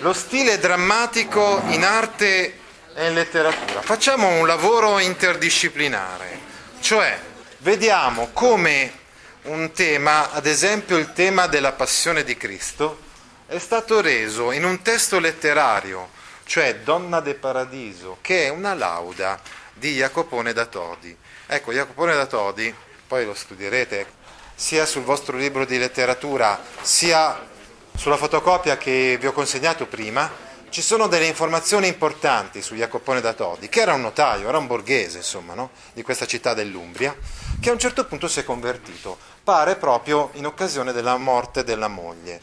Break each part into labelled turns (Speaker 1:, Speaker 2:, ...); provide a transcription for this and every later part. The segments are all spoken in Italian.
Speaker 1: Lo stile drammatico in arte e in letteratura. Facciamo un lavoro interdisciplinare, cioè vediamo come un tema, ad esempio il tema della passione di Cristo, è stato reso in un testo letterario, cioè Donna de Paradiso, che è una lauda di Jacopone da Todi. Ecco, Jacopone da Todi, poi lo studierete sia sul vostro libro di letteratura, sia sulla fotocopia che vi ho consegnato prima, ci sono delle informazioni importanti su Jacopone da Todi, che era un notaio, era un borghese, insomma, no? di questa città dell'Umbria, che a un certo punto si è convertito, pare proprio in occasione della morte della moglie.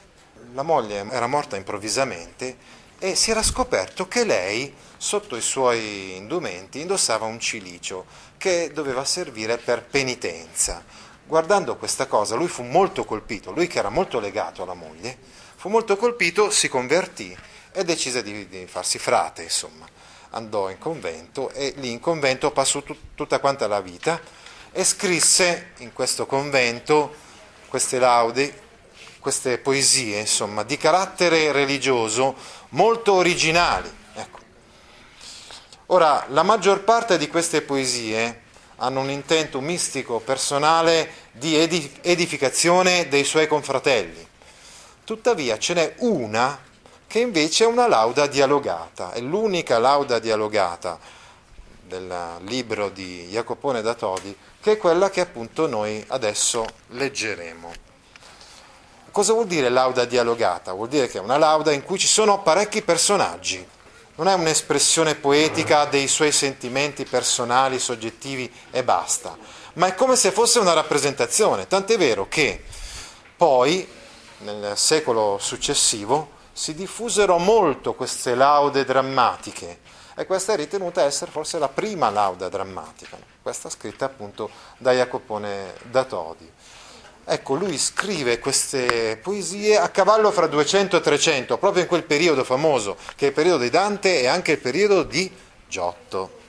Speaker 1: La moglie era morta improvvisamente e si era scoperto che lei, sotto i suoi indumenti, indossava un cilicio che doveva servire per penitenza. Guardando questa cosa, lui fu molto colpito, lui che era molto legato alla moglie, Fu molto colpito, si convertì e decise di, di farsi frate, insomma. Andò in convento e lì in convento passò tut, tutta quanta la vita e scrisse in questo convento queste laudi, queste poesie, insomma, di carattere religioso molto originali. Ecco. Ora, la maggior parte di queste poesie hanno un intento mistico, personale, di edificazione dei suoi confratelli. Tuttavia ce n'è una che invece è una lauda dialogata, è l'unica lauda dialogata del libro di Jacopone da Todi, che è quella che appunto noi adesso leggeremo. Cosa vuol dire lauda dialogata? Vuol dire che è una lauda in cui ci sono parecchi personaggi, non è un'espressione poetica dei suoi sentimenti personali, soggettivi e basta, ma è come se fosse una rappresentazione, tant'è vero che poi nel secolo successivo si diffusero molto queste laude drammatiche e questa è ritenuta essere forse la prima lauda drammatica, questa scritta appunto da Jacopone da Todi. Ecco, lui scrive queste poesie a cavallo fra 200 e 300, proprio in quel periodo famoso, che è il periodo di Dante e anche il periodo di Giotto.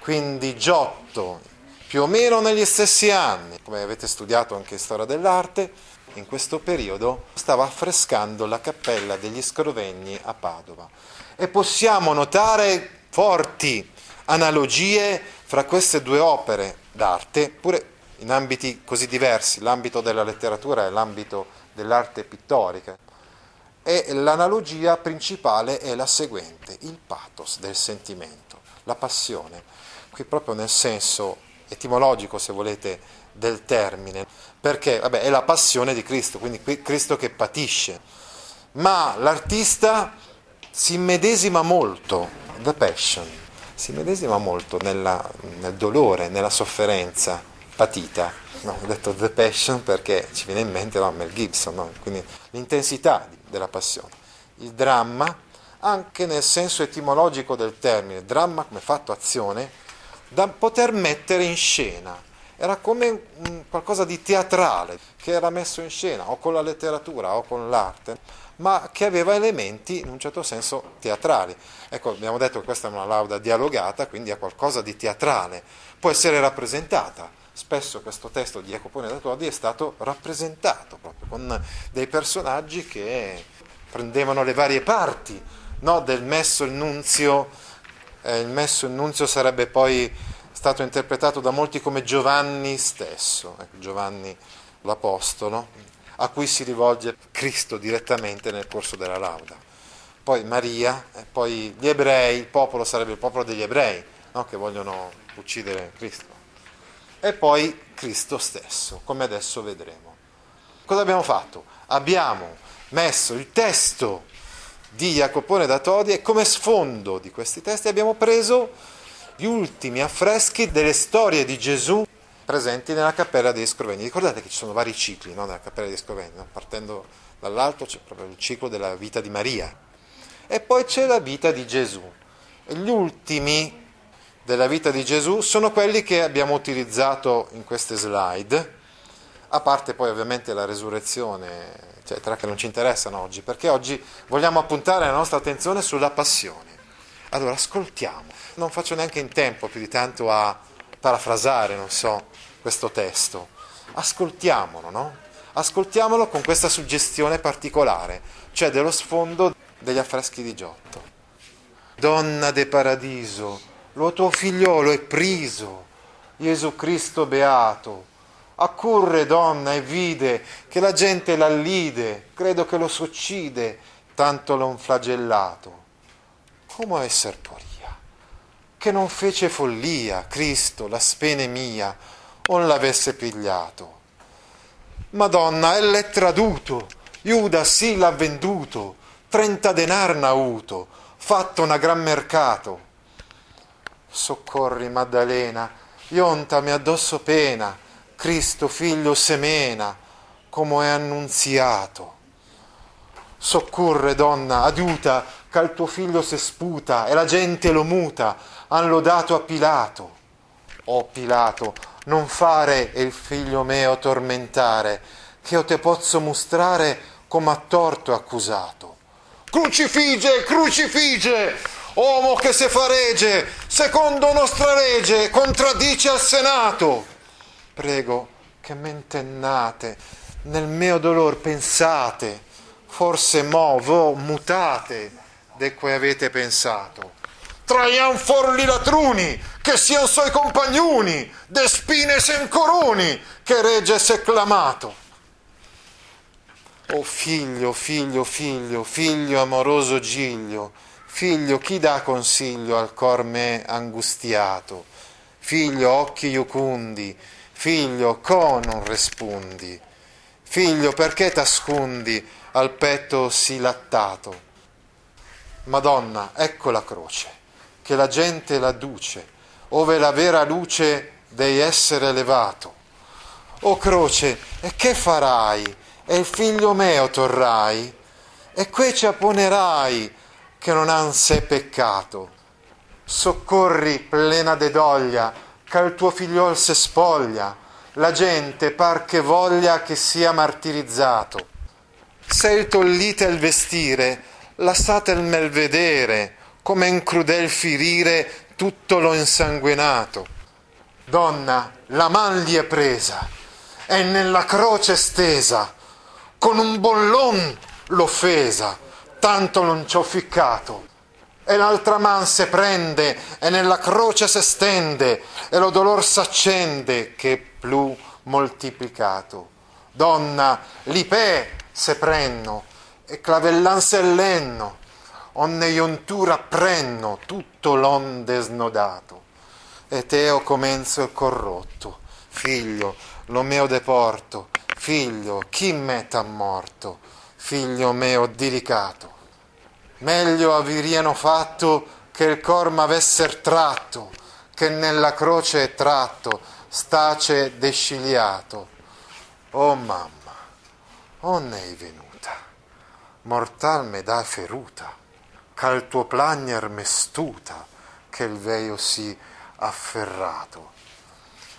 Speaker 1: Quindi Giotto, più o meno negli stessi anni, come avete studiato anche in storia dell'arte, in questo periodo stava affrescando la cappella degli Scrovegni a Padova. E possiamo notare forti analogie fra queste due opere d'arte, pure in ambiti così diversi, l'ambito della letteratura e l'ambito dell'arte pittorica. E l'analogia principale è la seguente, il pathos del sentimento, la passione, qui proprio nel senso etimologico, se volete, del termine, perché vabbè, è la passione di Cristo, quindi Cristo che patisce, ma l'artista si immedesima molto, the passion, si immedesima molto nella, nel dolore, nella sofferenza patita. No, ho detto the passion perché ci viene in mente no, Mel Gibson, no? quindi l'intensità della passione. Il dramma, anche nel senso etimologico del termine, dramma come fatto azione, da poter mettere in scena era come qualcosa di teatrale che era messo in scena o con la letteratura o con l'arte, ma che aveva elementi in un certo senso teatrali. Ecco, abbiamo detto che questa è una lauda dialogata, quindi ha qualcosa di teatrale, può essere rappresentata. Spesso questo testo di Jacopone da Todi è stato rappresentato proprio con dei personaggi che prendevano le varie parti no, del messo il nunzio. Eh, il messo il nunzio sarebbe poi stato interpretato da molti come Giovanni stesso, ecco, Giovanni l'Apostolo, a cui si rivolge Cristo direttamente nel corso della lauda. Poi Maria, e poi gli ebrei, il popolo sarebbe il popolo degli ebrei, no? che vogliono uccidere Cristo. E poi Cristo stesso, come adesso vedremo. Cosa abbiamo fatto? Abbiamo messo il testo di Jacopone da Todi e come sfondo di questi testi abbiamo preso gli ultimi affreschi delle storie di Gesù presenti nella cappella dei Scrovegni. Ricordate che ci sono vari cicli no, nella cappella dei Scrovegni, no? partendo dall'altro c'è proprio il ciclo della vita di Maria e poi c'è la vita di Gesù. E gli ultimi della vita di Gesù sono quelli che abbiamo utilizzato in queste slide, a parte poi ovviamente la resurrezione, eccetera, che non ci interessano oggi, perché oggi vogliamo appuntare la nostra attenzione sulla passione. Allora ascoltiamo, non faccio neanche in tempo più di tanto a parafrasare, non so, questo testo. Ascoltiamolo, no? Ascoltiamolo con questa suggestione particolare, cioè dello sfondo degli affreschi di Giotto. Donna de paradiso, lo tuo figliolo è priso, Gesù Cristo beato. Accurre donna e vide che la gente l'allide, credo che lo s'uccide, tanto l'ho flagellato. Come esser poria, che non fece follia, Cristo, la spene mia, on l'avesse pigliato. Madonna, elle è traduto, Iuda sì l'ha venduto, trenta denar n'ha avuto, fatto una gran mercato. Soccorri Maddalena, iontami addosso pena, Cristo figlio semena, come è annunziato. Soccorre donna, aiuta, che al tuo figlio se sputa e la gente lo muta, han lodato a Pilato. Oh Pilato, non fare il figlio mio tormentare, che io te posso mostrare come a torto accusato. Crucifige, crucifige, uomo che se faregge, secondo nostra legge, contraddice al Senato. Prego che mentennate, nel mio dolor pensate, forse movo, mutate, de cui avete pensato. Traian forli latruni, che siano suoi compagnoni, de spine sen coroni, che regge s'è clamato. Oh figlio, figlio, figlio, figlio amoroso Giglio, figlio chi dà consiglio al cor me angustiato, figlio occhi iucundi, figlio co non respondi, figlio perché t'ascondi al petto sì lattato. Madonna, ecco la croce che la gente la duce, ove la vera luce dei essere elevato. O croce, e che farai? E il figlio meo torrai? E que ci apponerai che non han sé peccato? Soccorri plena de doglia, che il tuo figliol se spoglia, la gente par che voglia che sia martirizzato. Se il tollite il vestire, lasciate il mel vedere, come in crudel firire tutto lo insanguinato. Donna, la man gli è presa e nella croce stesa, con un bollon l'offesa, tanto non ci ho ficcato. E l'altra man se prende e nella croce se stende e lo dolor s'accende che più moltiplicato. Donna, l'ipè se prenno e clavellan se lenno onne iuntura prenno tutto l'onde snodato. E teo comenzo il corrotto, figlio, lo meo deporto, figlio, chi me t'ha morto, figlio meo delicato. Meglio aviriano fatto che il cor m'avesser tratto, che nella croce è tratto, stace descigliato. Oh mamma, onne è venuta, mortal me da feruta c'al tuo plagner mestuta, che il veio si afferrato.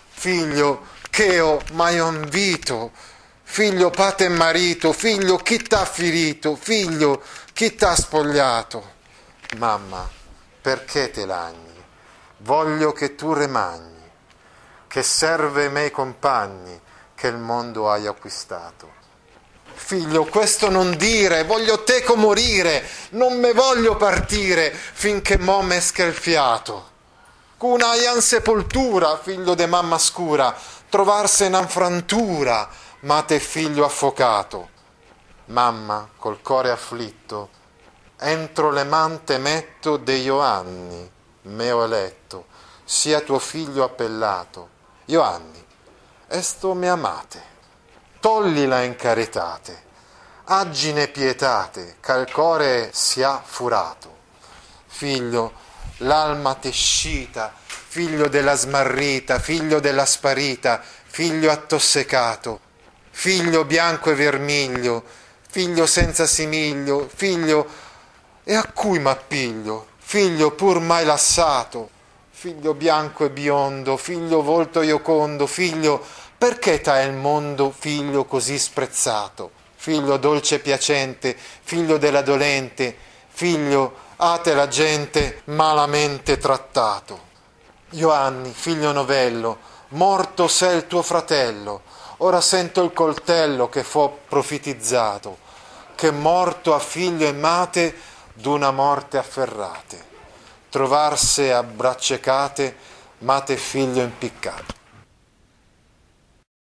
Speaker 1: Figlio, che ho mai invito, figlio pate e marito, figlio chi t'ha ferito, figlio chi t'ha spogliato. Mamma, perché te lagni? Voglio che tu remagni, che serve me compagni che il mondo hai acquistato figlio, questo non dire, voglio teco morire, non me voglio partire finché mo mesca il fiato. Ian sepoltura, figlio de mamma scura, trovarse in affrantura, ma te figlio affocato. Mamma, col core afflitto, entro le mante metto de Ioanni, meo eletto, sia tuo figlio appellato. Ioanni, esto me amate tollila in caritate, aggine pietate, cal core sia furato. Figlio, l'alma tescita, figlio della smarrita, figlio della sparita, figlio attossecato, figlio bianco e vermiglio, figlio senza simiglio, figlio e a cui m'appiglio, figlio pur mai lassato, figlio bianco e biondo, figlio volto iocondo, figlio perché t'ha il mondo figlio così sprezzato, figlio dolce e piacente, figlio della dolente, figlio a te la gente malamente trattato. Ioanni, figlio novello, morto sei il tuo fratello, ora sento il coltello che fu profetizzato, che morto a figlio e mate d'una morte afferrate, trovarse a braccia cate, mate e figlio impiccato.